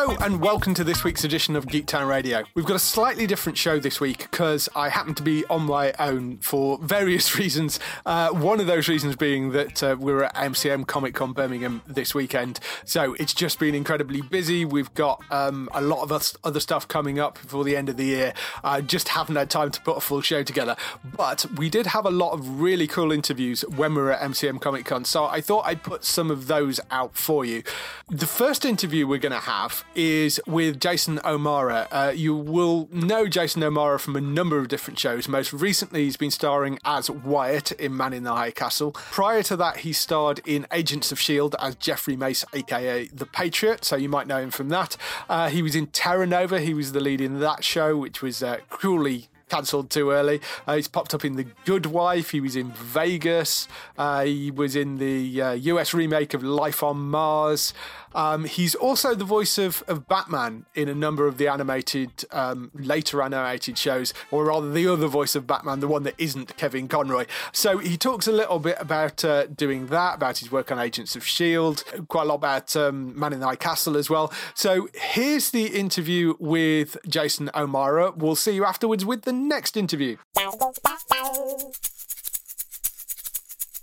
Hello and welcome to this week's edition of Geek Town Radio. We've got a slightly different show this week because I happen to be on my own for various reasons. Uh, one of those reasons being that uh, we're at MCM Comic Con Birmingham this weekend, so it's just been incredibly busy. We've got um, a lot of other stuff coming up before the end of the year. I just haven't had time to put a full show together, but we did have a lot of really cool interviews when we were at MCM Comic Con, so I thought I'd put some of those out for you. The first interview we're going to have is with Jason O'Mara. Uh, you will know Jason O'Mara from a number of different shows. Most recently, he's been starring as Wyatt in Man in the High Castle. Prior to that, he starred in Agents of S.H.I.E.L.D. as Jeffrey Mace, aka The Patriot, so you might know him from that. Uh, he was in Terra Nova, he was the lead in that show, which was uh, cruelly cancelled too early. Uh, he's popped up in The Good Wife. He was in Vegas. Uh, he was in the uh, US remake of Life on Mars. Um, he's also the voice of, of Batman in a number of the animated, um, later animated shows, or rather the other voice of Batman, the one that isn't Kevin Conroy. So he talks a little bit about uh, doing that, about his work on Agents of S.H.I.E.L.D., quite a lot about um, Man in the High Castle as well. So here's the interview with Jason O'Mara. We'll see you afterwards with the next interview.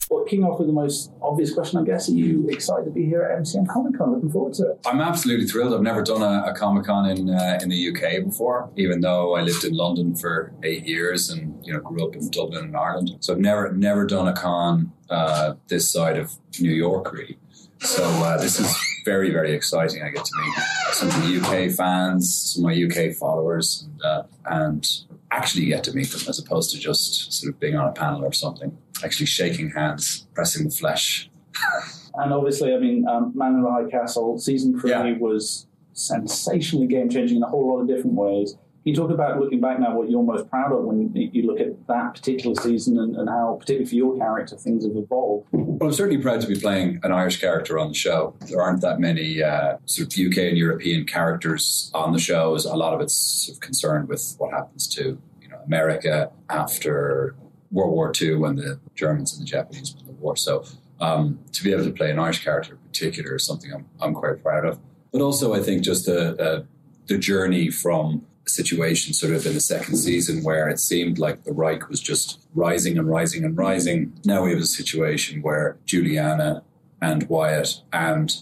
Well, kicking off with the most obvious question, I guess, are you excited to be here at MCM Comic Con? Looking forward to it. I'm absolutely thrilled. I've never done a, a Comic Con in uh, in the UK before, even though I lived in London for eight years and you know grew up in Dublin and Ireland. So I've never never done a con uh, this side of New York, really. So uh, this is very very exciting. I get to meet some of the UK fans, some of my UK followers, and, uh, and actually get to meet them as opposed to just sort of being on a panel or something. Actually shaking hands, pressing the flesh. And obviously, I mean, um, Man in the High Castle season three Yeah. was sensationally game changing in a whole lot of different ways. You talk about looking back now what you're most proud of when you look at that particular season and, and how, particularly for your character, things have evolved? Well, I'm certainly proud to be playing an Irish character on the show. There aren't that many uh, sort of UK and European characters on the shows. A lot of it's sort of concerned with what happens to you know America after World War II when the Germans and the Japanese won the war. So um, to be able to play an Irish character in particular is something I'm, I'm quite proud of. But also, I think just the uh, the journey from situation sort of in the second season where it seemed like the Reich was just rising and rising and rising. Now we have a situation where Juliana and Wyatt and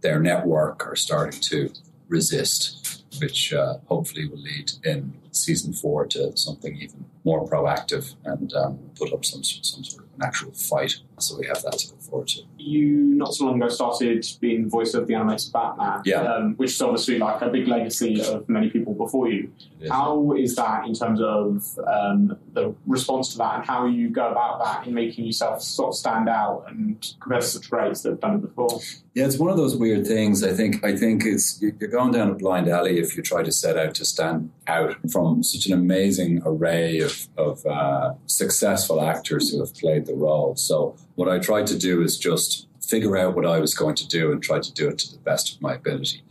their network are starting to resist, which uh, hopefully will lead in season four to something even more proactive and um, put up some some sort of an actual fight. So we have that to look forward to. you not so long ago started being the voice of the animated Batman, Yeah. um, which is obviously like a big legacy of many people before you. Is. How is that in terms of um, the response to that, and how you go about that in making yourself sort of stand out and compared to such greats that have done it before? Yeah, it's one of those weird things. I think I think it's you're going down a blind alley if you try to set out to stand out from such an amazing array of of uh, successful actors who have played the role. So what I tried to do is just figure out what I was going to do and try to do it to the best of my ability.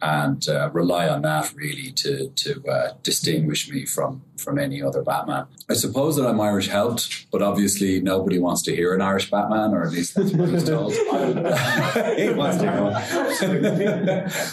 And uh, rely on that really to to uh, distinguish me from from any other Batman. I suppose that I'm Irish helped, but obviously nobody wants to hear an Irish Batman, or at least that's what he's told. he wants to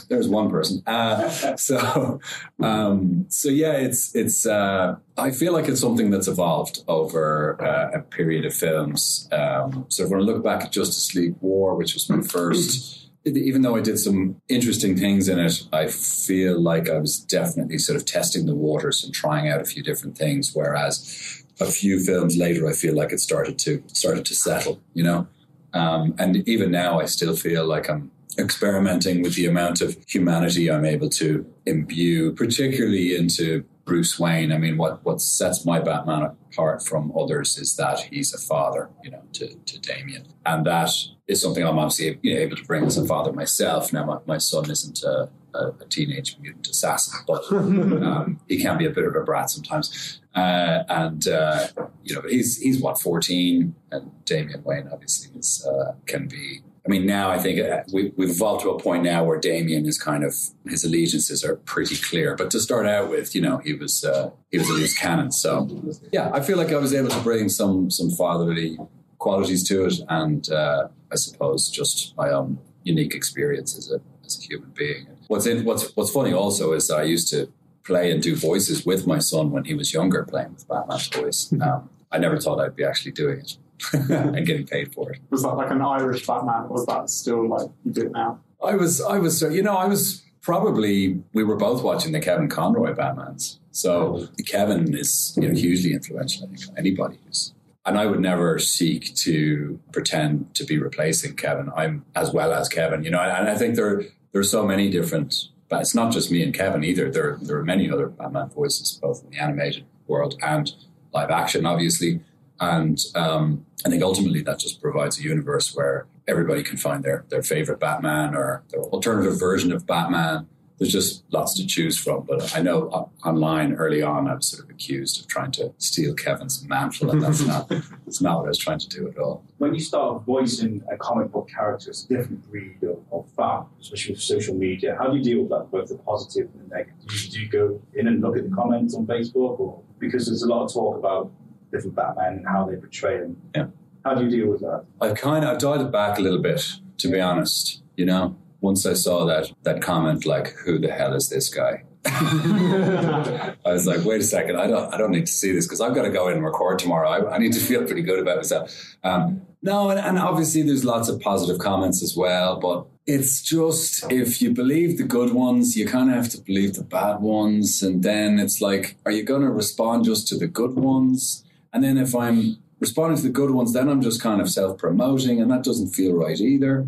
There's one person. Uh, so um, so yeah, it's it's. Uh, I feel like it's something that's evolved over uh, a period of films. Um, so if I look back at Justice League War, which was my first even though I did some interesting things in it, I feel like I was definitely sort of testing the waters and trying out a few different things. Whereas a few films later, I feel like it started to started to settle, you know. Um, and even now, I still feel like I'm experimenting with the amount of humanity I'm able to imbue, particularly into Bruce Wayne. I mean, what what sets my Batman apart from others is that he's a father, you know, to to Damian, and that is something I'm obviously you know, able to bring as a father myself. Now, my, my son isn't a, a, a, teenage mutant assassin, but um, he can be a bit of a brat sometimes. Uh, and uh, you know, he's he's what 14, and Damian Wayne obviously is uh, can be. I mean, now I think uh, we, we've evolved to a point now where Damian is kind of his allegiances are pretty clear. But to start out with, you know, he was uh, he was a loose cannon. So yeah, I feel like I was able to bring some some fatherly qualities to it, and uh, I suppose just my own unique experience as a as a human being. What's in, what's what's funny also is that I used to play and do voices with my son when he was younger, playing with Batman's voice. Mm-hmm. Um, I never thought I'd be actually doing it and getting paid for it. Was that like an Irish Batman, or was that still like you do it now? I was, I was, uh, you know, I was probably we were both watching the Kevin Conroy Batmans. So Kevin is you know hugely influential. I think anybody who's and I would never seek to pretend to be replacing Kevin. I'm as well as Kevin, you know. And I think there there are so many different. But it's not just me and Kevin either. There there are many other Batman voices, both in the animated world and live action, obviously. And um, I think ultimately that just provides a universe where everybody can find their their favorite Batman or their alternative version of Batman there's just lots to choose from. But I know online early on, I was sort of accused of trying to steal Kevin's mantle, and that's not that's not what I was trying to do at all. When you start voicing a comic book character, it's a different breed of, of fan, especially with social media. How do you deal with that, both the positive and the negative? Do you, do you go in and look at the comments on Facebook, or because there's a lot of talk about different Batman and how they portray him. Yeah. How do you deal with that? I've kind of I've dialed it back a little bit, to be honest. You know, once I saw that that comment, like, "Who the hell is this guy?" I was like, "Wait a second, I don't, I don't need to see this because I've got to go in and record tomorrow. I, I need to feel pretty good about myself." Um, no, and, and obviously there's lots of positive comments as well, but it's just if you believe the good ones, you kind of have to believe the bad ones, and then it's like, are you going to respond just to the good ones? And then if I'm responding to the good ones, then I'm just kind of self promoting, and that doesn't feel right either.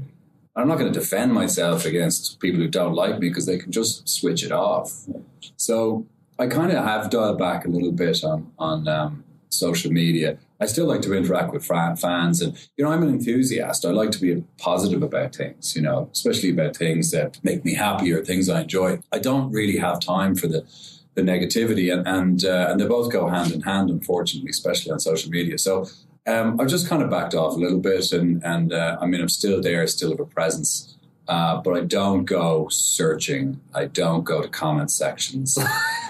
I'm not going to defend myself against people who don't like me because they can just switch it off. So I kind of have dialed back a little bit on on um, social media. I still like to interact with fans, and you know, I'm an enthusiast. I like to be positive about things, you know, especially about things that make me happy or things I enjoy. I don't really have time for the the negativity, and and uh, and they both go hand in hand, unfortunately, especially on social media. So um, I've just kind of backed off a little bit, and and uh, I mean I'm still there, I still have a presence, uh, but I don't go searching. I don't go to comment sections.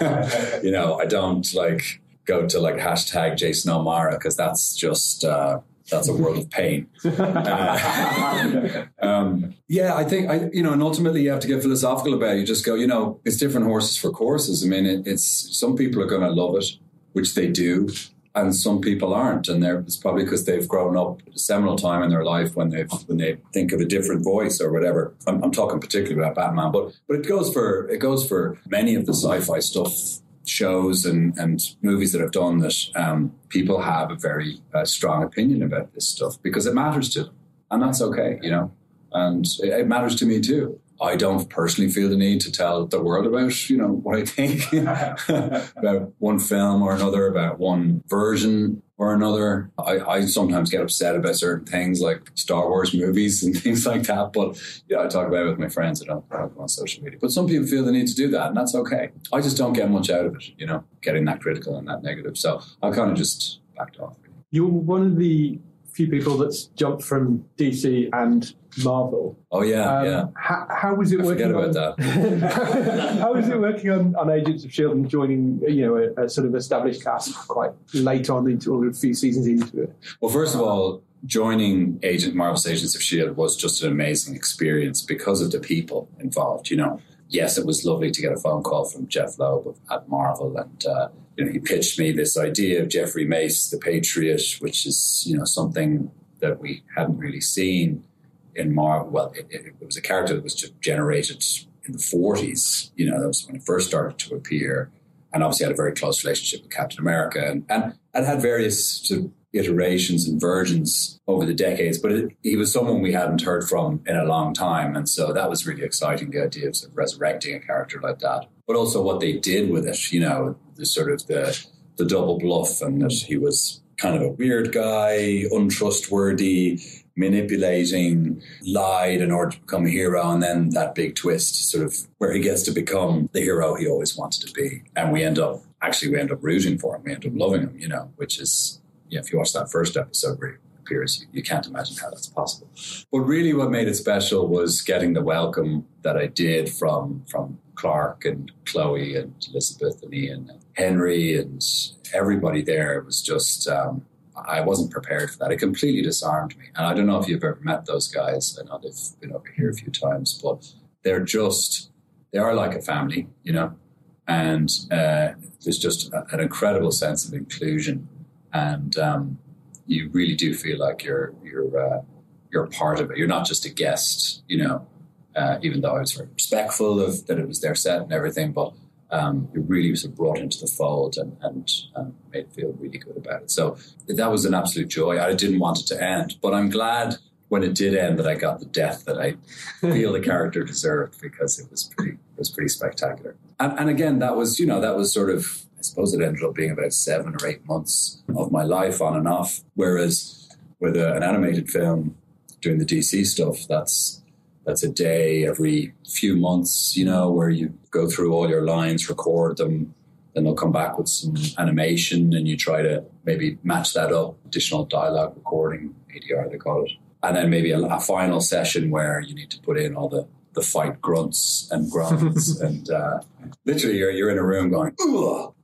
you know, I don't like go to like hashtag Jason O'Mara because that's just uh, that's a world of pain. Uh, um, yeah, I think I you know, and ultimately you have to get philosophical about it. You just go, you know, it's different horses for courses. I mean, it, it's some people are going to love it, which they do and some people aren't, and it's probably because they've grown up at a seminal time in their life when they when they think of a different voice or whatever. I'm, I'm, talking particularly about Batman, but but it goes for it goes for many of the sci-fi stuff shows and, and movies that I've done that um, people have a very uh, strong opinion about this stuff because it matters to them, and that's okay, you know, and it, it matters to me too. I don't personally feel the need to tell the world about, you know, what I think about one film or another, about one version or another. I, I, sometimes get upset about certain things like Star Wars movies and things like that. But yeah, I talk about it with my friends. I don't, don't go on social media. But some people feel the need to do that, and that's okay. I just don't get much out of it, you know, getting that critical and that negative. So I kind of just backed off. You're one of the few people that's jumped from DC and Marvel. Oh yeah, Um, yeah. How, how was it I working? forget about on, that. how was it working on, on Agents of Shield and joining, you know, a, a sort of established cast quite late on into or a few seasons into it? Well, first of all, joining Agent Marvel's Agents of Shield was just an amazing experience because of the people involved. You know, yes, it was lovely to get a phone call from Jeph Loeb at Marvel, and uh, you know, he pitched me this idea of Jeffrey Mace, the Patriot, which is you know something that we hadn't really seen in Marvel. Well, it, it, was a character that was just generated in the forties. You know, that was when it first started to appear, and obviously had a very close relationship with Captain America, and and, and had various sort of iterations and versions over the decades, but it, he was someone we hadn't heard from in a long time. And so that was really exciting, the idea of, sort of resurrecting a character like that. But also what they did with it, you know, the sort of the, the double bluff and that he was kind of a weird guy, untrustworthy, manipulating, lied in order to become a hero. And then that big twist, sort of where he gets to become the hero he always wanted to be. And we end up, actually, we end up rooting for him. We end up loving him, you know, which is, yeah, if you watch that first episode where he appears, you, you can't imagine how that's possible. But really, what made it special was getting the welcome that I did from from Clark and Chloe and Elizabeth and Ian and Henry and everybody there. It was just. Um, I wasn't prepared for that. It completely disarmed me. And I don't know if you've ever met those guys. I know they've been over here a few times, but they're just, they are like a family, you know? And uh, there's just a, an incredible sense of inclusion. And um, you really do feel like you're, you're, uh, you're part of it. You're not just a guest, you know, uh, even though I was very respectful of that it was their set and everything, but um, it really was brought into the fold and, and um, made feel really good about it. So that was an absolute joy. I didn't want it to end, but I'm glad when it did end that I got the death that I feel the character deserved because it was pretty it was pretty spectacular. And, and again, that was you know that was sort of I suppose it ended up being about seven or eight months of my life on and off. Whereas with a, an animated film doing the DC stuff, that's that's a day every few months, you know, where you go through all your lines, record them, then they'll come back with some animation and you try to maybe match that up, additional dialogue recording, ADR they call it. And then maybe a, a final session where you need to put in all the, the fight grunts and grunts and uh, literally you're, you're in a room going, ugh,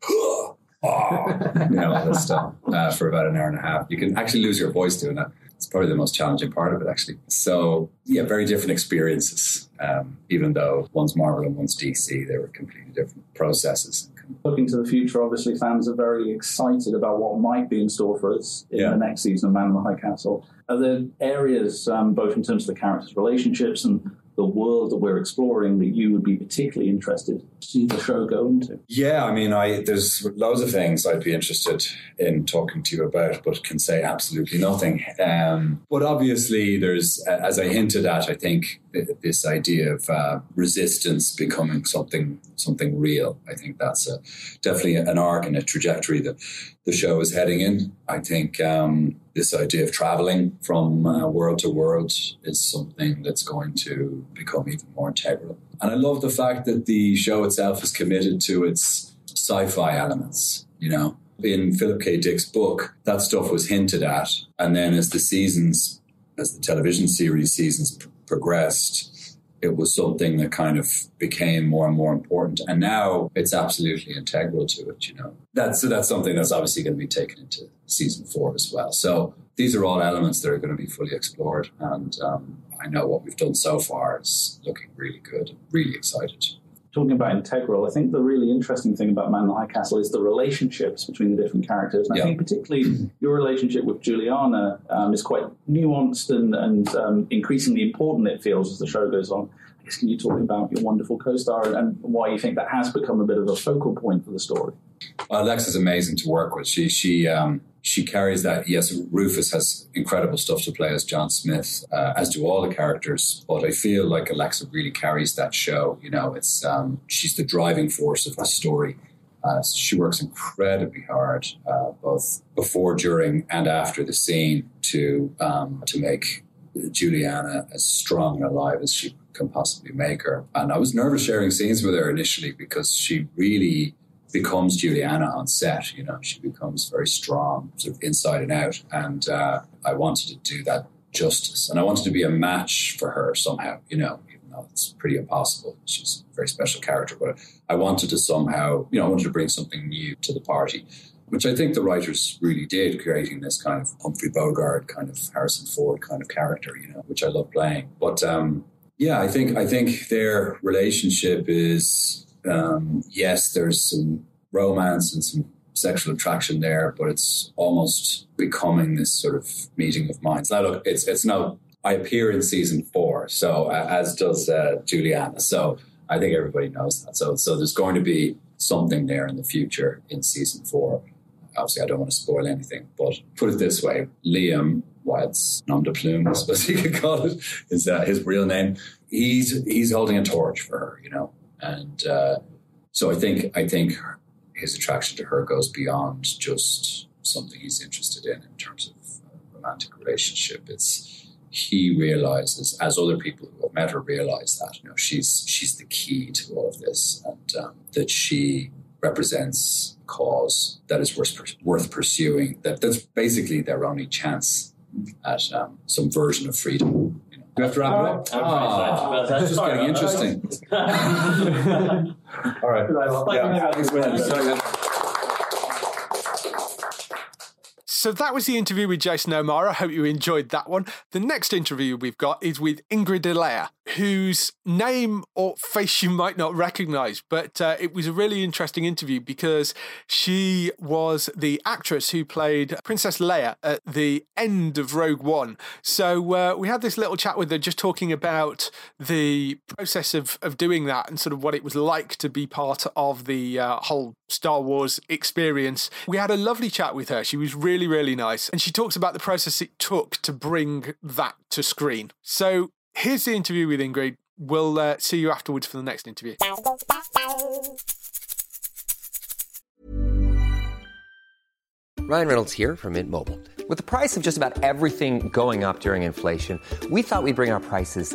ah, you know, all this stuff uh, for about an hour and a half. You can actually lose your voice doing that it's probably the most challenging part of it, actually. So, yeah, very different experiences. Um, even though one's Marvel and one's DC, they were completely different processes. Looking to the future, obviously, fans are very excited about what might be in store for us in Yeah. the next season of Man in the High Castle. Are there areas, um, both in terms of the characters' relationships and the world that we're exploring, that you would be particularly interested see the show go into? Yeah, I mean, I there's loads of things I'd be interested in talking to you about, but can say absolutely nothing. Um, but obviously, there's, as I hinted at, I think this idea of uh, resistance becoming something something real. I think that's a, definitely an arc and a trajectory that the show is heading in. I think um, this idea of traveling from uh, world to world is something that's going to become even more integral. And I love the fact that the show itself is committed to its sci-fi elements. You know, in Philip K. Dick's book, that stuff was hinted at, and then as the seasons, as the television series seasons p- progressed, it was something that kind of became more and more important. And now it's absolutely integral to it, you know. That's so that's something that's obviously going to be taken into season four as well. So these are all elements that are going to be fully explored. And um, I know what we've done so far is looking really good. I'm really excited. Talking about integral, I think the really interesting thing about Man in the High Castle is the relationships between the different characters. And Yeah. I think particularly your relationship with Juliana um, is quite nuanced and, and um, increasingly important, it feels, as the show goes on. I guess can you talk about your wonderful co-star and, and why you think that has become a bit of a focal point for the story? Well, Alex is amazing to work with. She she um, she carries that. Yes, Rufus has incredible stuff to play as John Smith, uh, as do all the characters. But I feel like Alexa really carries that show. You know, it's um, she's the driving force of the story. Uh, so she works incredibly hard, uh, both before, during, and after the scene to um, to make Juliana as strong and alive as she can possibly make her. And I was nervous sharing scenes with her initially because she really becomes Juliana on set. You know, she becomes very strong, sort of inside and out. And uh, I wanted to do that justice, and I wanted to be a match for her somehow. You know, even though it's pretty impossible. She's a very special character, but I wanted to somehow, you know, I wanted to bring something new to the party which I think the writers really did, creating this kind of Humphrey Bogart, kind of Harrison Ford kind of character, you know, which I love playing. But um, yeah, I think I think their relationship is um, yes, there's some romance and some sexual attraction there, but it's almost becoming this sort of meeting of minds. Now, look, it's it's now I appear in season four, so uh, as does uh, Juliana. So I think everybody knows that. So so there's going to be something there in the future in season four obviously I don't want to spoil anything, but put it this way, Liam Watts, nom de plume, I suppose you could call it, is uh, his real name. He's he's holding a torch for her, you know, and uh, so I think I think his attraction to her goes beyond just something he's interested in in terms of romantic relationship. It's he realizes, as other people who have met her realize that you know she's she's the key to all of this, and um, that she represents cause that is worth, worth pursuing. That that's basically their only chance at um, some version of freedom. You. Do we have to wrap it up? Oh, that's just getting interesting. All right. Yeah. Thanks, So that was the interview with Jason O'Mara. I hope you enjoyed that one. The next interview we've got is with Ingvild Deila, whose name or face you might not recognize, but uh, it was a really interesting interview because she was the actress who played Princess Leia at the end of Rogue One. So uh, we had this little chat with her just talking about the process of, of doing that and sort of what it was like to be part of the uh, whole Star Wars experience. We had a lovely chat with her. She was really, really nice. And she talks about the process it took to bring that to screen. So here's the interview with Ingvild. We'll uh, see you afterwards for the next interview. Ryan Reynolds here from Mint Mobile. With the price of just about everything going up during inflation, we thought we'd bring our prices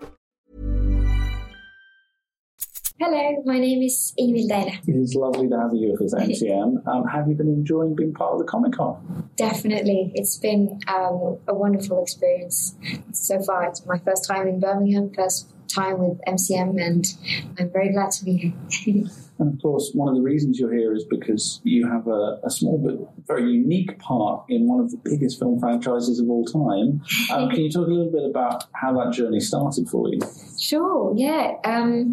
Hello, my name is Ingvild Deila. It is lovely to have you with us, MCM. Um, have you been enjoying being part of the Comic Con? Definitely. It's been um, a wonderful experience so far. It's my first time in Birmingham, first time with MCM, and I'm very glad to be here. And of course, one of the reasons you're here is because you have a, a, small but very unique part in one of the biggest film franchises of all time. Um, can you talk a little bit about how that journey started for you? Sure. Yeah. Um,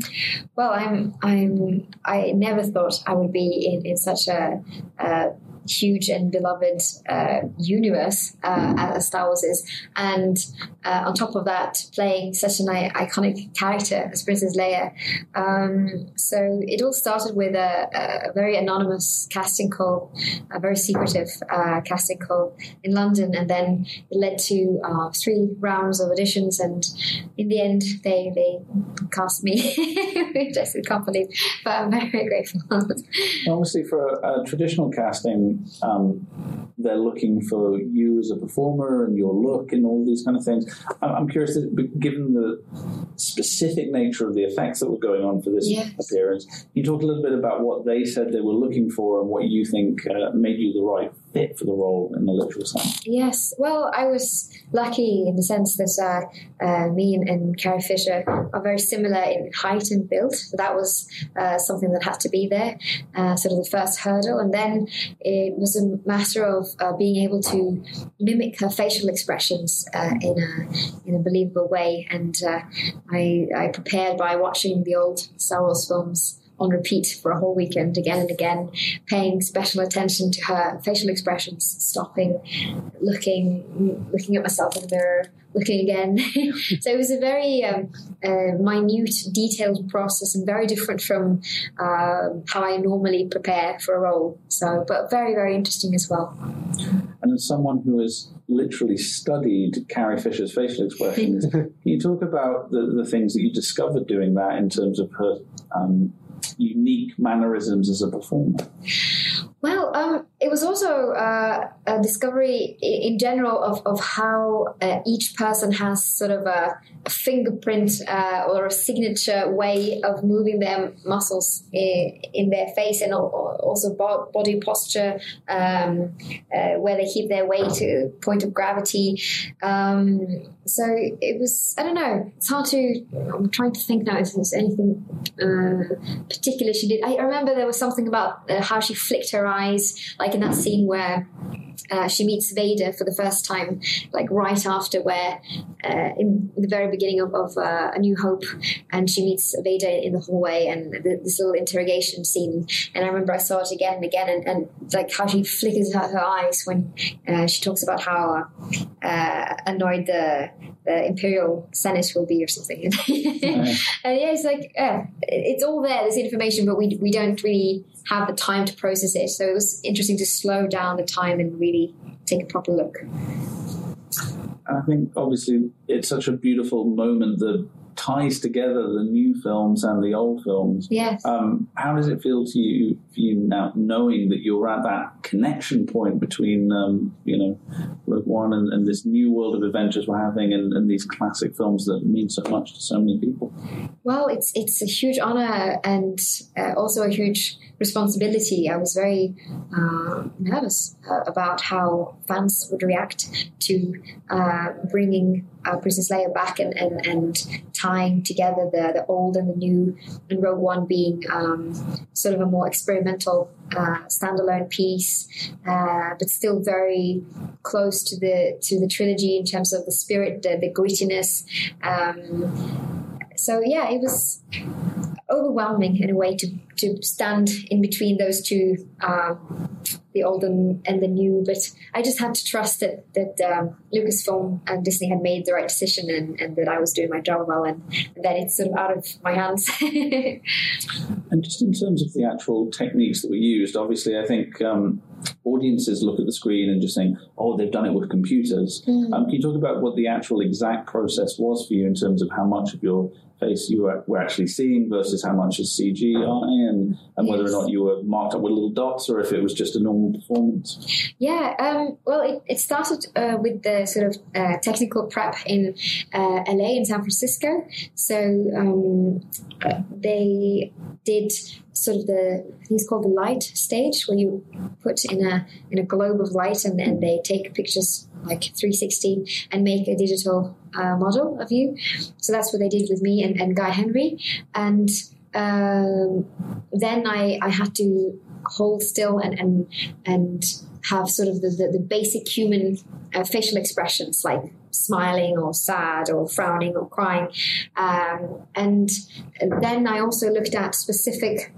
well, I'm. I'm. I never thought I would be in, in such a. a huge and beloved uh, universe uh, as Star Wars is, and uh, on top of that, playing such an iconic character as Princess Leia. Um, so it all started with a, a, very anonymous casting call, a very secretive uh, casting call in London, and then it led to uh, three rounds of auditions, and in the end, they they cast me, which I can't believe, but I'm very grateful. Obviously, for a traditional casting um, they're looking for you as a performer and your look and all these kind of things. I'm curious, given the specific nature of the effects that were going on for this yes. appearance, you talk a little bit about what they said they were looking for and what you think uh, made you the right fit for the role in the literal sense. Yes, well, I was lucky in the sense that uh, uh, me and, and, Carrie Fisher are very similar in height and build. So that was uh, something that had to be there, uh, sort of the first hurdle. And then it was a matter of uh, being able to mimic her facial expressions uh, in a in a believable way. And I, I prepared by watching the old Star Wars films on repeat for a whole weekend again and again, paying special attention to her facial expressions, stopping, looking, looking at myself in the mirror, looking again. so it was a very um, uh, minute, detailed process and very different from uh, how I normally prepare for a role. So, but very, very interesting as well. And as someone who has literally studied Carrie Fisher's facial expressions, can you talk about the, the things that you discovered doing that in terms of her um, unique mannerisms as a performer? Well, um, it was also uh, a discovery in general of, of how uh, each person has sort of a, fingerprint uh, or a signature way of moving their muscles in, in their face and also body posture, um, uh, where they keep their weight to point of gravity. Um, so it was, I don't know, it's hard to, I'm trying to think now if there's anything uh, particular she did. I remember there was something about uh, how she flicked her eyes, like in that scene where uh, she meets Vader for the first time, like right after where uh, in the very beginning of, of uh, A New Hope, and she meets Vader in the hallway and the, this little interrogation scene. And I remember I saw it again and again, and, and like how she flickers her, her eyes when uh, she talks about how uh, annoyed the, the Imperial Senate will be or something. and yeah, it's like it's all there, this information, but we we don't really have the time to process it. So it was interesting to slow down the time and really take a proper look. I think obviously it's such a beautiful moment that ties together the new films and the old films. Yes. Um, how does it feel to you, for you now, knowing that you're at that connection point between, um, you know, Rogue One and, and, this new world of adventures we're having, and, and, these classic films that mean so much to so many people? Well, it's it's a huge honor and uh, also a huge responsibility. I was very uh, nervous uh, about how fans would react to uh, bringing uh, Princess Leia back and, and, and tying together the, the old and the new, and Rogue One being um, sort of a more experimental uh, standalone piece, uh, but still very close to the to the trilogy in terms of the spirit, the, the grittiness. Um, so yeah, it was overwhelming in a way to to stand in between those two, um, the old and, and, the new. But I just had to trust that that um, Lucasfilm and Disney had made the right decision and, and that I was doing my job well, and, and that it's sort of out of my hands. and just in terms of the actual techniques that were used, obviously, I think. Um, audiences look at the screen and just think, "Oh, they've done it with computers." Mm. Um, can you talk about what the actual exact process was for you in terms of how much of your face you were, were actually seeing versus how much is CGI and, and yes. whether or not you were marked up with little dots or if it was just a normal performance? Yeah, um, well, it, it started uh, with the sort of uh, technical prep in uh, LA in San Francisco. So um, they did sort of the I think it's called the light stage where you put in a in a globe of light and, and they take pictures like 360 and make a digital uh, model of you. So that's what they did with me and, and Guy Henry. And um, then I, I had to hold still and and and have sort of the, the, the basic human uh, facial expressions like smiling or sad or frowning or crying. Um, and then I also looked at specific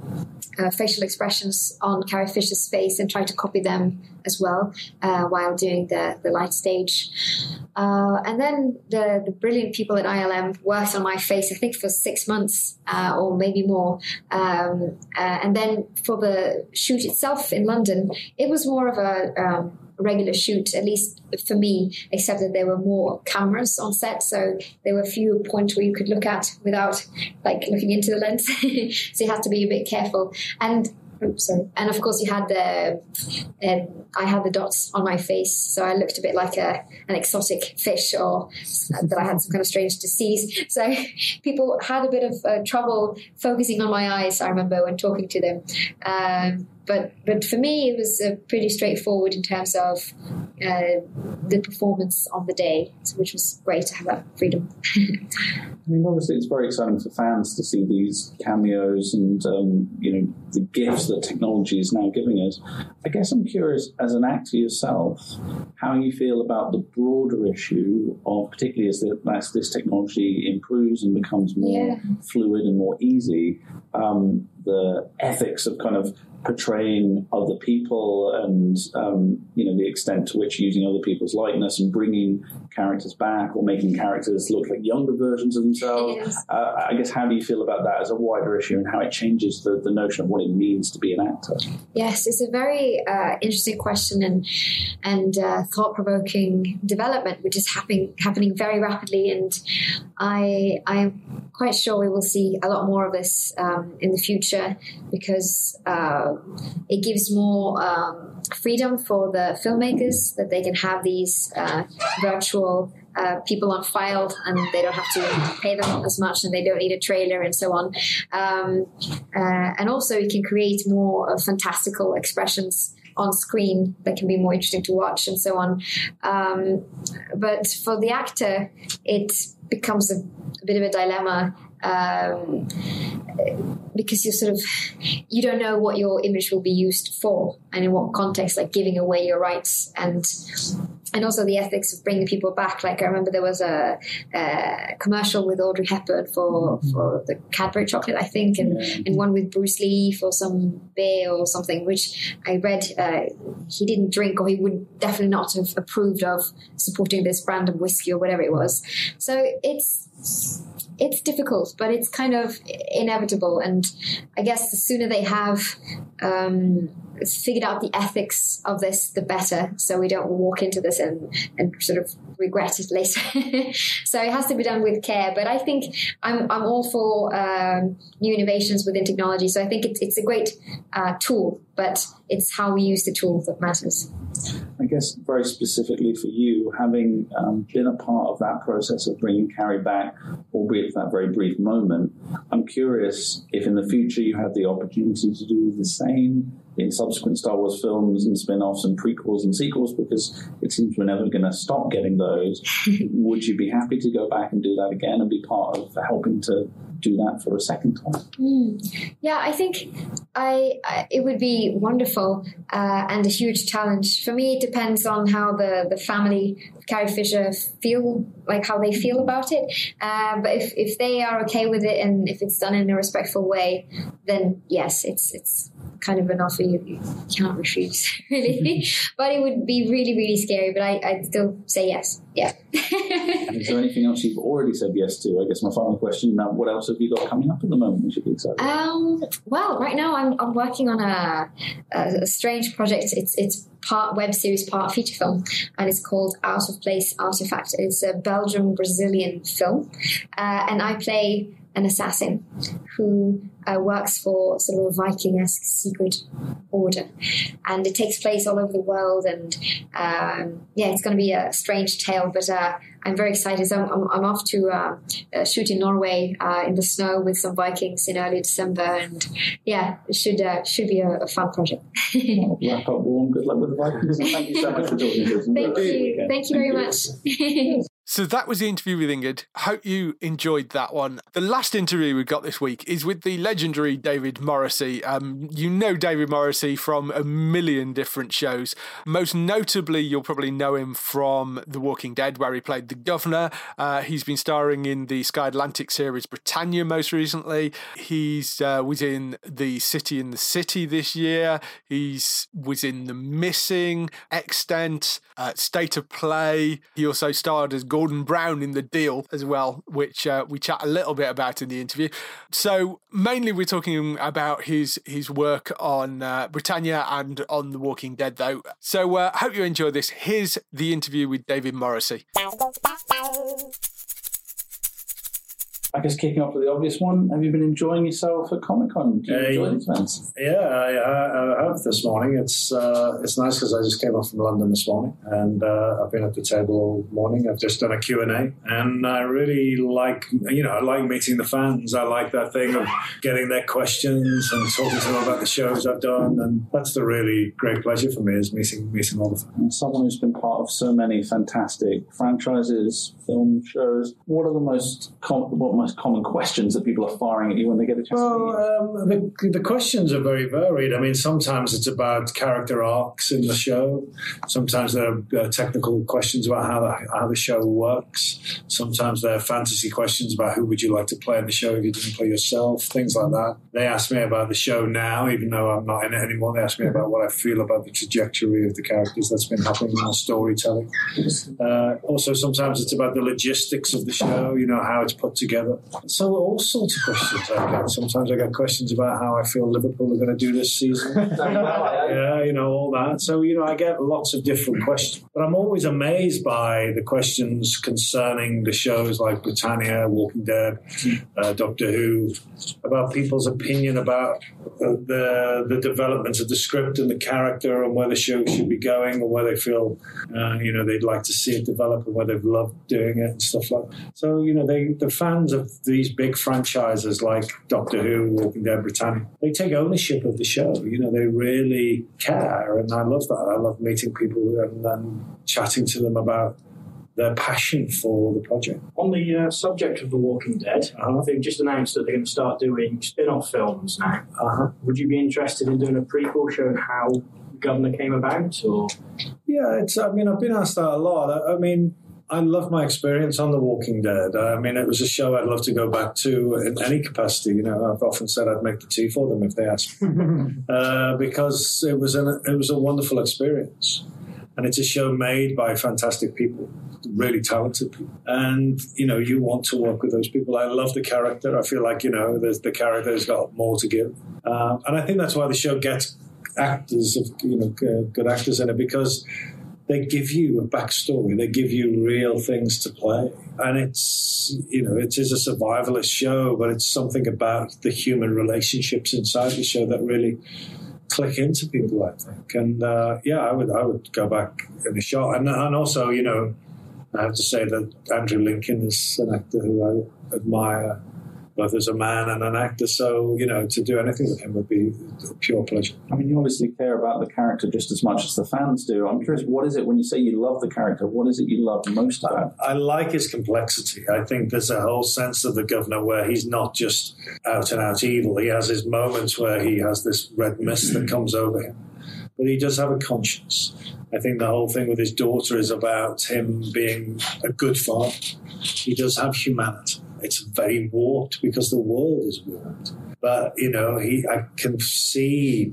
uh, facial expressions on Carrie Fisher's face and try to copy them as well uh, while doing the, the light stage. Uh, and then the, the brilliant people at ILM worked on my face, I think, for six months uh, or maybe more. Um, uh, and then for the shoot itself in London, it was more of a um, regular shoot, at least for me, except that there were more cameras on set. So there were fewer points where you could look at without like looking into the lens. so you had to be a bit careful. And Oops, sorry. And of course, you had the. Um, I had the dots on my face, so I looked a bit like a an exotic fish, or that I had some kind of strange disease. So people had a bit of uh, trouble focusing on my eyes. I remember when talking to them. Um, but but for me, it was uh, pretty straightforward in terms of uh, the performance on the day, which was great to have that freedom. I mean, obviously, it's very exciting for fans to see these cameos and um, you know the gifts that technology is now giving us. I guess I'm curious, as an actor yourself, how you feel about the broader issue of, particularly as, the, as this technology improves and becomes more yeah. fluid and more easy, um, the ethics of kind of portraying other people and um, you know the extent to which using other people's likeness and bringing characters back or making characters look like younger versions of themselves. Uh, I guess how do you feel about that as a wider issue and how it changes the, the notion of what it means to be an actor? Yes, it's a very uh, interesting question and and uh, thought provoking development, which is happening happening very rapidly. And I I'm quite sure we will see a lot more of this um, in the future because uh, it gives more. Um, freedom for the filmmakers that they can have these uh, virtual uh, people on file and they don't have to pay them as much and they don't need a trailer and so on. Um, uh, and also, you can create more uh, fantastical expressions on screen that can be more interesting to watch and so on. Um, but for the actor, it becomes a, a bit of a dilemma. Um, because you're sort of you don't know what your image will be used for and in what context like giving away your rights and and also the ethics of bringing people back. Like i remember there was a, a commercial with audrey hepburn for for the cadbury chocolate i think and and one with bruce lee for some beer or something which i read uh, he didn't drink or he would definitely not have approved of supporting this brand of whiskey or whatever it was. So it's it's difficult, but it's kind of inevitable. And I guess the sooner they have um, figured out the ethics of this, the better. So we don't walk into this and, and sort of regret it later. so it has to be done with care. But I think I'm, I'm all for um, new innovations within technology. So I think it's, it's a great uh, tool, but it's how we use the tool that matters. I guess very specifically for you, having um, been a part of that process of bringing Carrie back, albeit for that very brief moment, I'm curious if in the future you have the opportunity to do the same in subsequent Star Wars films and spin offs and prequels and sequels, because it seems we're never going to stop getting those. Would you be happy to go back and do that again and be part of helping to do that for a second time? Mm. Yeah, I think I, I, it would be wonderful uh, and a huge challenge. For me, it depends on how the, the family of Carrie Fisher feel, like how they feel about it. Uh, but if, if they are okay with it and if it's done in a respectful way, then yes, it's it's kind of an offer you, you can't refuse, really. but it would be really, really scary. But I, I'd still say yes. Yeah. is there anything else you've already said yes to? I guess my final question now, what else have you got coming up at the moment we should be excited um, well, right now I'm, I'm working on a, a, strange project. It's, it's part web series, part feature film, and it's called Out of Place Artifact. It's a Belgium Brazilian film, uh, and I play an assassin who uh, works for sort of a Viking-esque secret order, and it takes place all over the world. And um, yeah, it's going to be a strange tale, but uh, I'm very excited. So I'm, I'm, off to uh, uh, shoot in Norway uh, in the snow with some Vikings in early December, and yeah, it should uh, should be a, a fun project. well, wrap up warm. Good luck with the Vikings. Thank you so much for talking to us. Thank you. Thank you very much. So that was the interview with Ingvild. Hope you enjoyed that one. The last interview we got this week is with the legendary David Morrissey. Um, you know David Morrissey from a million different shows. Most notably, you'll probably know him from The Walking Dead, where he played the governor. Uh, he's been starring in the Sky Atlantic series Britannia most recently. He's uh, was in The City and the City this year. He's was in The Missing, Extant, uh, State of Play. He also starred as Gordon Brown in the deal as well, which uh, we chat a little bit about in the interview. So mainly we're talking about his his work on uh, Britannia and on The Walking Dead, though. So uh, hope you enjoy this. Here's the interview with David Morrissey. I guess kicking off with the obvious one, have you been enjoying yourself at Comic Con? Do you enjoy these events? Yeah, I, I, I have this morning. It's uh, it's nice because I just came off from London this morning, and uh, I've been at the table all morning. I've just done a Q and A, and I really like you know I like meeting the fans. I like that thing of getting their questions and talking to them about the shows I've done, and that's the really great pleasure for me is meeting meeting all the fans. And someone who's been part of so many fantastic franchises, film shows. What are the most com- what most common questions that people are firing at you when they get a chance? Well, um, the, the questions are very varied. I mean, sometimes it's about character arcs in the show. Sometimes there are uh, technical questions about how the, how the show works. Sometimes there are fantasy questions about who would you like to play in the show if you didn't play yourself, things like that. They ask me about the show now, even though I'm not in it anymore. They ask me about what I feel about the trajectory of the characters that's been happening in the storytelling. Uh, also, sometimes it's about the logistics of the show, you know, how it's put together. So, all sorts of questions I get. Sometimes I get questions about how I feel Liverpool are going to do this season. yeah, you know, all that. So, you know, I get lots of different questions. But I'm always amazed by the questions concerning the shows like Britannia, Walking Dead, uh, Doctor Who, about people's opinion about the the development of the script and the character and where the show should be going or where they feel, uh, you know, they'd like to see it develop and where they've loved doing it and stuff like that. So, you know, they the fans of these big franchises like Doctor Who, Walking Dead, Britannia, they take ownership of the show. You know, they really care, and I love that. I love meeting people and, and chatting to them about their passion for the project. On the uh, subject of The Walking Dead, Uh-huh. they've just announced that they're going to start doing spin off films now. Uh-huh. Would you be interested in doing a prequel showing how Governor came about? Or Yeah, it's. I mean, I've been asked that a lot. I, I mean, I love my experience on The Walking Dead. I mean, it was a show I'd love to go back to in any capacity. You know, I've often said I'd make the tea for them if they asked, me. uh, because it was an it was a wonderful experience, and it's a show made by fantastic people, really talented people, and you know, you want to work with those people. I love the character. I feel like you know, there's the character's got more to give, uh, and I think that's why the show gets actors of you know good actors in it because they give you a backstory. They give you real things to play, and it's you know it is a survivalist show, but it's something about the human relationships inside the show that really click into people. I think, and uh, yeah, I would I would go back in a shot, and and also you know I have to say that Andrew Lincoln is an actor who I admire. Both as a man and an actor, so you know, to do anything with him would be a pure pleasure. I mean, you obviously care about the character just as much as the fans do. I'm curious, what is it when you say you love the character? What is it you love most about? I like his complexity. I think there's a whole sense of the governor where he's not just out and out evil. He has his moments where he has this red mist that mm-hmm. comes over him. But he does have a conscience. I think the whole thing with his daughter is about him being a good father. He does have humanity. It's very warped because the world is warped. But, you know, he I can see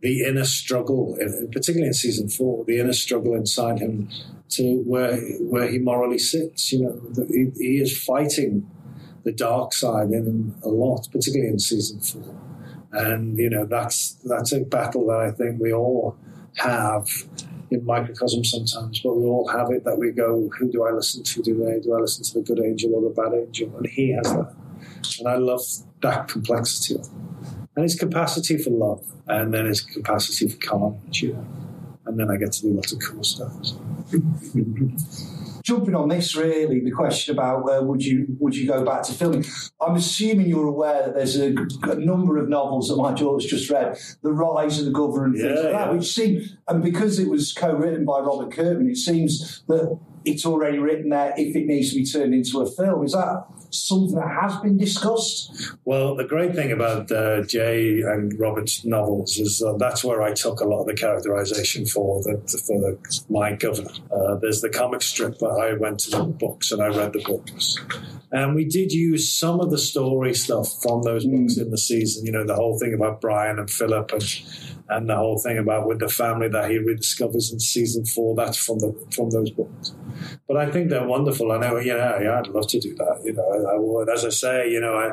the inner struggle, particularly in season four, the inner struggle inside him to where where he morally sits. You know, he, he is fighting the dark side in him a lot, particularly in season four. And you know, that's that's a battle that I think we all have in microcosm sometimes, but we all have it that we go, who do I listen to today? Do I listen to the good angel or the bad angel? And he has that. And I love that complexity. And his capacity for love, and then his capacity for know. And then I get to do lots of cool stuff. Jumping on this, really, the question about uh, would you would you go back to filming? I'm assuming you're aware that there's a, a number of novels that my daughter's just read, The Rise of the Governor and things Yeah, like that, yeah. which seem, and because it was co-written by Robert Kirkman, it seems that it's already written there if it needs to be turned into a film. Is that something that has been discussed? Well, the great thing about uh, Jay and Robert's novels is uh, that's where I took a lot of the characterization for the for the my governor. Uh, there's the comic strip, but I went to the books and I read the books. And we did use some of the story stuff from those books in the season. You know, the whole thing about Brian and Philip and and the whole thing about with the family that he rediscovers in season four. That's from the from those books. But I think they're wonderful. I know, yeah, yeah, I'd love to do that. You know, I would. As I say, you know, I.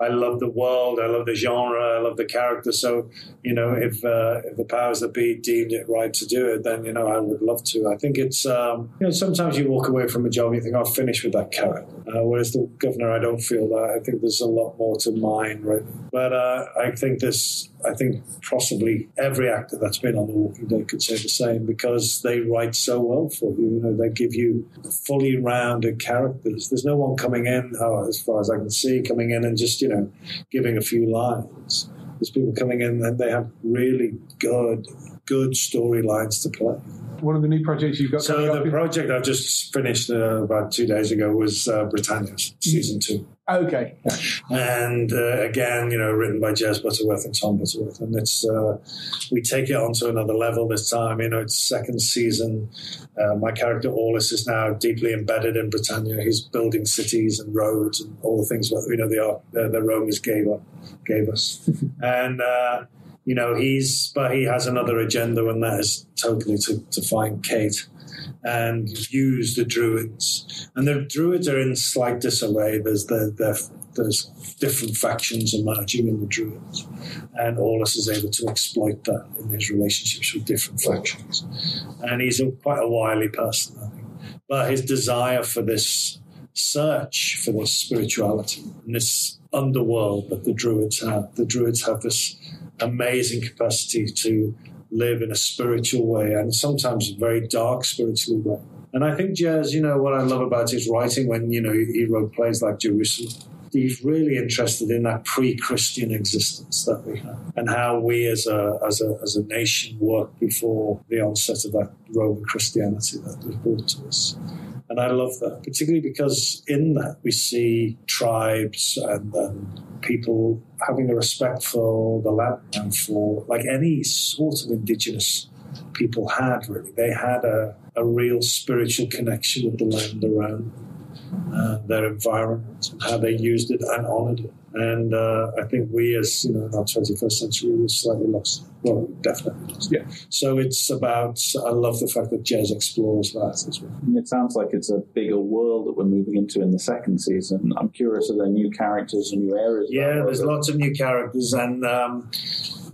I love the world. I love the genre. I love the character. So, you know, if uh, if the powers that be deemed it right to do it, then you know I would love to. I think it's um, you know sometimes you walk away from a job and you think I'll finish with that character. Uh, whereas the governor, I don't feel that. I think there's a lot more to mine, right? But uh, I think this. I think possibly every actor that's been on The Walking Dead could say the same because they write so well for you. You know, they give you fully rounded characters. There's no one coming in, oh, as far as I can see, coming in and just you know giving a few lines. There's people coming in and they have really good, good storylines to play. One of the new projects you've got. So the project I've just finished uh, about two days ago was uh, Britannia's season two. Okay. And uh, again, you know, written by Jez Butterworth and Tom Butterworth, and it's uh, we take it onto another level this time. You know, it's second season. Uh, my character Aulus is now deeply embedded in Britannia. He's building cities and roads and all the things that you know the the, the Romans gave up, gave us, and. Uh, you know, he's but he has another agenda, and that is totally to, to find Kate and use the druids. And the druids are in slight disarray. There's the, the there's different factions emerging in the druids, and Aulus is able to exploit that in his relationships with different factions. And he's a, quite a wily person, I think. But his desire for this search for this spirituality and this underworld that the druids have, the druids have this amazing capacity to live in a spiritual way and sometimes a very dark spiritual way. And I think Jez, you know, what I love about his writing when, you know, he wrote plays like Jerusalem, he's really interested in that pre-Christian existence that we have and how we as a, as a, as a nation worked before the onset of that Roman Christianity that was brought to us. And I love that, particularly because in that we see tribes and, and people having a respect for the land and for like any sort of indigenous people had really. They had a, a real spiritual connection with the land around uh, their environment, and how they used it and honored it. And uh, I think we, as you know, in our 21st century, we're slightly lost. Well, definitely lost. Yeah. So it's about. I love the fact that Jez explores that as well. It sounds like it's a bigger world that we're moving into in the second season. I'm curious, are there new characters and new areas? Yeah, there's lots of new characters, and um,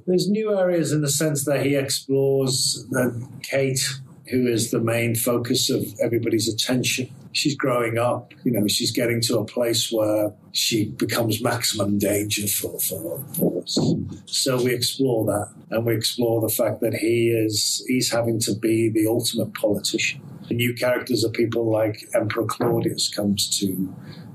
there's new areas in the sense that he explores that Kate, who is the main focus of everybody's attention. She's growing up, you know, she's getting to a place where she becomes maximum danger for, for, for us. So we explore that, and we explore the fact that he is he's having to be the ultimate politician. The new characters are people like Emperor Claudius comes to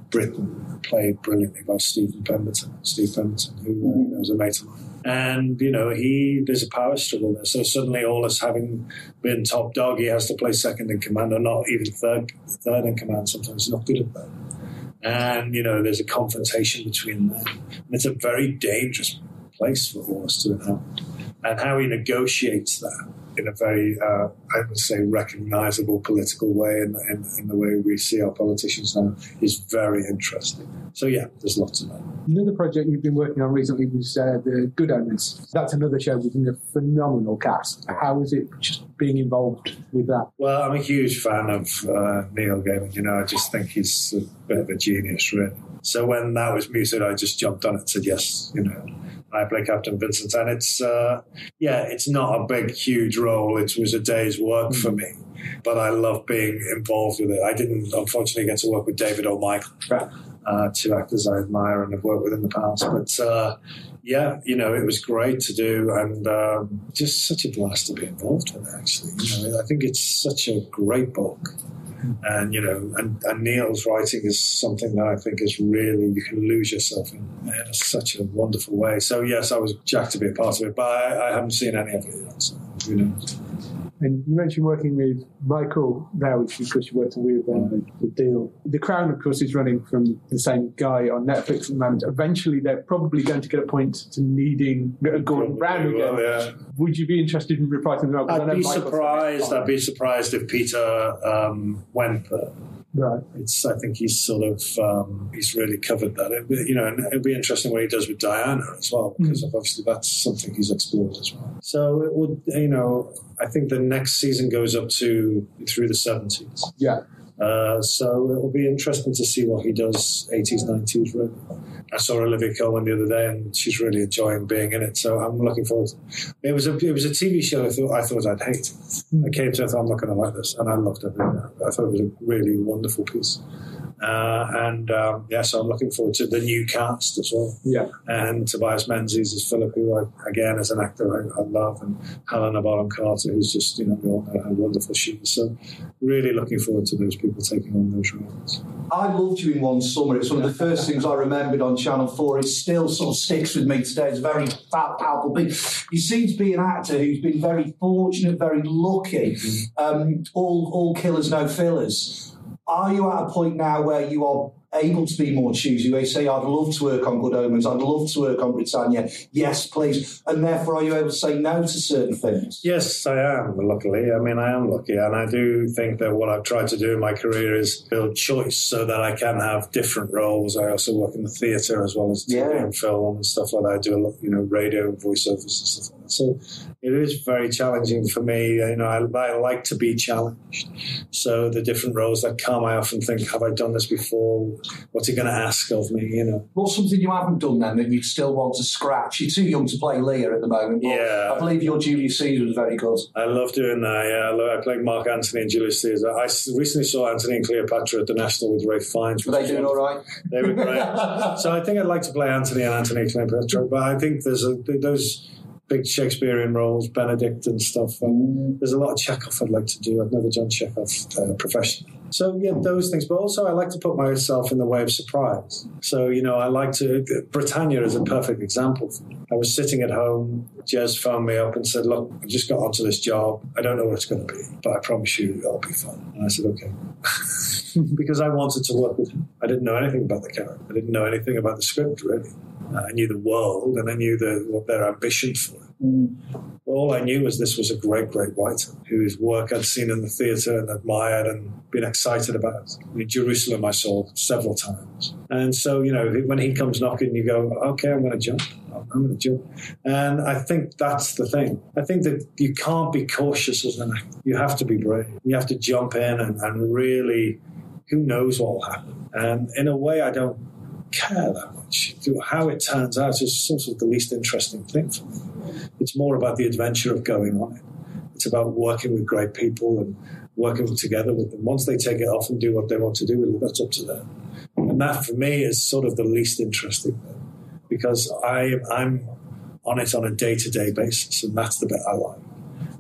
Britain, played brilliantly by Stephen Pemberton. Steve Pemberton, who uh, know, was a mate of mine. And you know, he there's a power struggle there. So suddenly, Aulus having been top dog, he has to play second in command, or not even third, third in command. Sometimes not good at that. And you know, there's a confrontation between them. And it's a very dangerous place for Aulus to inhabit. And how he negotiates that in a very, uh, I would say, recognizable political way in, in, in the way we see our politicians now is very interesting. So, yeah, there's lots of that. Another project you've been working on recently was uh, the Good Omens. That's another show with a phenomenal cast. How is it just being involved with that? Well, I'm a huge fan of uh, Neil Gaiman. You know, I just think he's a bit of a genius, really. So when that was muted, I just jumped on it and said, yes, you know, I play Captain Vincent. And it's, uh, yeah, it's not a big, huge role. It was a day's work for me, but I love being involved with it. I didn't, unfortunately, get to work with David O'Michael, uh, two actors I admire and have worked with in the past. But, uh, yeah, you know, it was great to do and um, just such a blast to be involved with, actually. You know, I think it's such a great book. And you know, and, and Neil's writing is something that I think is really you can lose yourself in, in such a wonderful way. So yes, I was jacked to be a part of it, but I, I haven't seen any of it yet. So who knows? And you mentioned working with Michael now, which of course you worked with uh, the, the deal. The Crown, of course, is running from the same guy on Netflix at the moment. Eventually, they're probably going to get a point to needing Gordon Brown again. Yeah. Would you be interested in reprising the role? 'Cause I know I'd be Michael's- surprised. I'd be surprised if Peter um, went there. Right. It's. I think he's sort of. Um, he's really covered that. It, you know, and it'll be interesting what he does with Diana as well, because obviously that's something he's explored as well. So it would. You know, I think the next season goes up to through the seventies. Yeah. Uh, so it'll be interesting to see what he does 80s, 90s. Really. I saw Olivia Colman the other day, and she's really enjoying being in it. So I'm looking forward. To it. it was a it was a TV show. I thought I thought I'd hate. I came to it, I thought I'm not going to like this, and I loved it. I thought it was a really wonderful piece. Uh, and um, yeah, so I'm looking forward to the new cast as well. Yeah. And Tobias Menzies as Philip, who I, again as an actor I, I love, and Helena Bonham Carter, who's just you know know how wonderful she is. So really looking forward to those people taking on those roles. I loved you in one summer. It's one of the first things I remembered on Channel 4. It still sort of sticks with me today. It's a very fat, powerful thing. You seem to be an actor who's been very fortunate, very lucky. Um, all, all killers, no fillers. Are you at a point now where you are able to be more choosy? Where you say, I'd love to work on Good Omens, I'd love to work on Britannia. Yes, please. And therefore, are you able to say no to certain things? Yes, I am, luckily. I mean, I am lucky. And I do think that what I've tried to do in my career is build choice so that I can have different roles. I also work in the theatre as well as TV and film and stuff like that. I do a lot, you know, radio and voiceovers and stuff like that. So it is very challenging for me. You know, I, I like to be challenged. So the different roles that come, I often think, have I done this before? What's it going to ask of me? You know. What's something you haven't done then that you'd still want to scratch? You're too young to play Lear at the moment, but Yeah. I believe your Julius Caesar was very good. I love doing that. Yeah, I, love, I played Mark Antony and Julius Caesar. I recently saw Antony and Cleopatra at the National with Ralph Fiennes. Were they doing all right? They were great. so I think I'd like to play Antony and Antony and Cleopatra, but I think there's a, those big Shakespearean roles, Benedick and stuff. And there's a lot of Chekhov I'd like to do. I've never done Chekhov uh, professionally. So yeah, those things. But also, I like to put myself in the way of surprise. So you know, I like to. Britannia is a perfect example. For me. I was sitting at home. Jez phoned me up and said, "Look, I just got onto this job. I don't know what it's going to be, but I promise you, it'll be fun." And I said, "Okay." because I wanted to work with him. I didn't know anything about the character. I didn't know anything about the script really. I knew the world and I knew the, what their ambition for it. Mm. All I knew was this was a great, great writer whose work I'd seen in the theatre and admired and been excited about. I mean, Jerusalem I saw several times. And so, you know, when he comes knocking, you go, okay, I'm going to jump. I'm going to jump. And I think that's the thing. I think that you can't be cautious as an actor. You have to be brave. You have to jump in and, and really, who knows what will happen. And in a way, I don't care that much. How it turns out is sort of the least interesting thing for me. It's more about the adventure of going on it. It's about working with great people and working together with them. Once they take it off and do what they want to do with it, that's up to them. And that for me is sort of the least interesting bit because I, I'm on it on a day to day basis, and that's the bit I like.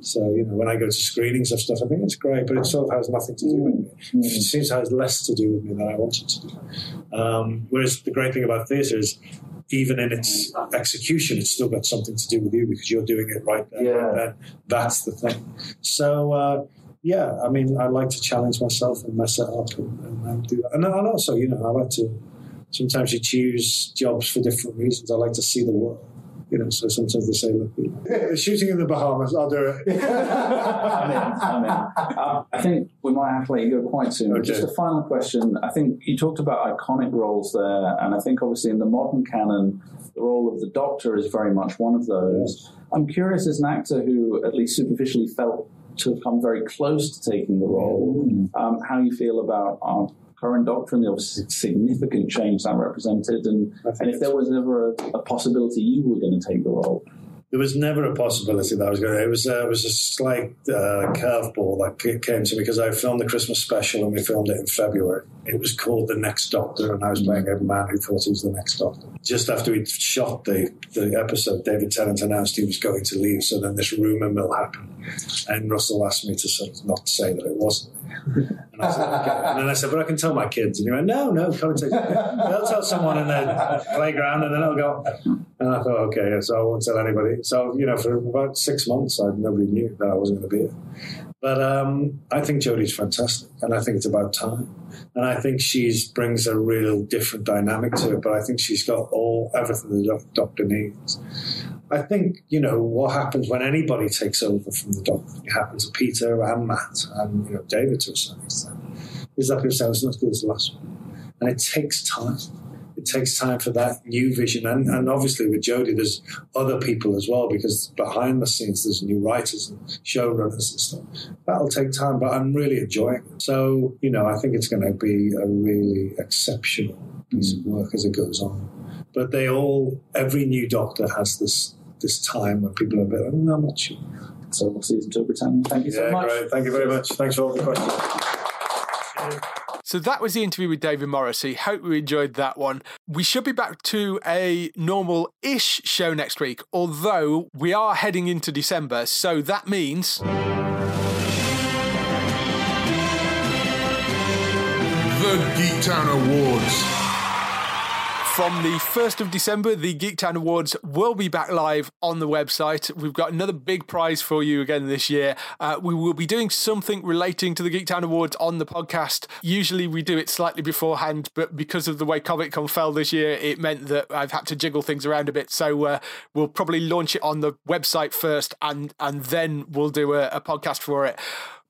So, you know, when I go to screenings of stuff, I think it's great, but it sort of has nothing to do with me. It seems to have less to do with me than I want it to do. Um, whereas the great thing about theatre is, even in its execution, it's still got something to do with you because you're doing it right there. Right then. That's the thing. So, uh, yeah, I mean, I like to challenge myself and mess it up and, and, and do that. And, and also, you know, I like to, sometimes you choose jobs for different reasons. I like to see the world. You know, so sometimes they say, look, you know, shooting in the Bahamas, I'll do it. I'm in. I'm in. Uh, I think we might have to let you go quite soon. But Just a final question. I think you talked about iconic roles there, and I think obviously in the modern canon, the role of the Doctor is very much one of those. I'm curious, as an actor who at least superficially felt to have come very close to taking the role, um, how you feel about our current Doctor and the obviously significant change that represented, and, and if there was ever a, a possibility you were going to take the role. There was never a possibility that I was going to. It was uh, it was a slight uh, curveball that came to me because I filmed the Christmas special and we filmed it in February. It was called The Next Doctor, and I was playing a man who thought he was the next Doctor. Just after we'd shot the the episode, David Tennant announced he was going to leave. So then this rumor mill happened, and Russell asked me to sort of not say that it wasn't. And, I said, okay. and then I said, but I can tell my kids. And he went, no, no, take it. They'll tell someone in the playground and then I'll go. And I thought, okay, so I won't tell anybody. So, you know, for about six months, I, nobody knew that I wasn't going to be it. But um, I think Jodie's fantastic, and I think it's about time. And I think she brings a real different dynamic to it. But I think she's got all everything the doc- doctor needs. I think you know what happens when anybody takes over from the doctor. It happens to Peter and Matt and you know David to a certain extent. Is that people say it's not as good as the last one, and it takes time. It takes time for that new vision, and, and obviously with Jodie, there's other people as well because behind the scenes there's new writers and showrunners and stuff. That'll take time, but I'm really enjoying it. So you know, I think it's going to be a really exceptional piece of work as it goes on. But they all, every new Doctor has this this time when people are a bit, oh, I'm not sure. So we'll see you until Britannia. Thank you so Yeah, much. great. Thank you very much. Thanks for all the questions. So that was the interview with David Morrissey. Hope you enjoyed that one. We should be back to a normal ish show next week, although we are heading into December. So that means. The Geektown Awards. From the 1st of December, the Geektown Awards will be back live on the website. We've got another big prize for you again this year. Uh, we will be doing something relating to the Geektown Awards on the podcast. Usually we do it slightly beforehand, but because of the way Comic Con fell this year, it meant that I've had to jiggle things around a bit. So uh, we'll probably launch it on the website first and, and then we'll do a, a podcast for it.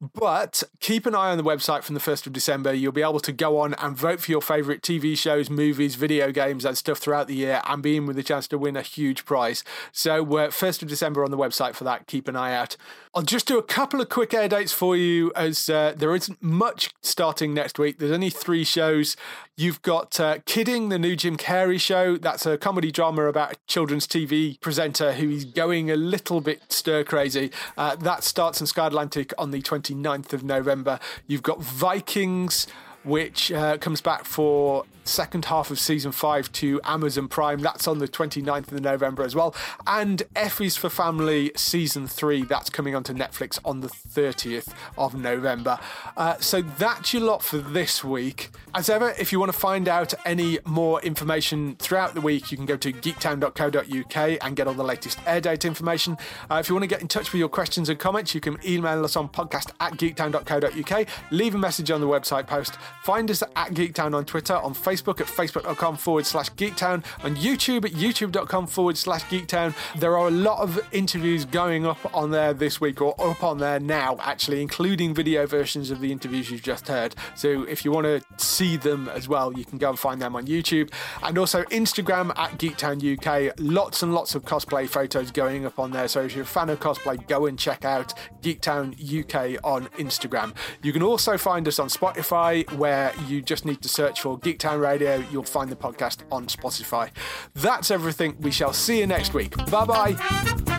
But keep an eye on the website from the 1st of December. You'll be able to go on and vote for your favourite TV shows, movies, video games, and stuff throughout the year and be in with a chance to win a huge prize. So, uh, 1st of December on the website for that. Keep an eye out. I'll just do a couple of quick air dates for you as uh, there isn't much starting next week. There's only three shows. You've got uh, Kidding, the new Jim Carrey show. That's a comedy drama about a children's TV presenter who is going a little bit stir crazy. Uh, that starts on Sky Atlantic on the 29th of November. You've got Vikings which uh, comes back for second half of season five to Amazon Prime. That's on the 29th of November as well. And F is for Family season three. That's coming onto Netflix on the 30th of November. Uh, so that's your lot for this week. As ever, if you want to find out any more information throughout the week, you can go to geektown.co.uk and get all the latest air date information. Uh, if you want to get in touch with your questions and comments, you can email us on podcast at geektown.co.uk, leave a message on the website post, find us at Geektown on Twitter, on Facebook at facebook.com forward slash geektown, on YouTube at youtube.com forward slash geektown. There are a lot of interviews going up on there this week, or up on there now, actually, including video versions of the interviews you've just heard. So if you want to see them as well, you can go and find them on YouTube. And also Instagram at Geektown UK. Lots and lots of cosplay photos going up on there. So if you're a fan of cosplay, go and check out Geektown UK on Instagram. You can also find us on Spotify, where you just need to search for Geektown Radio. You'll find the podcast on Spotify. That's everything. We shall see you next week. Bye bye.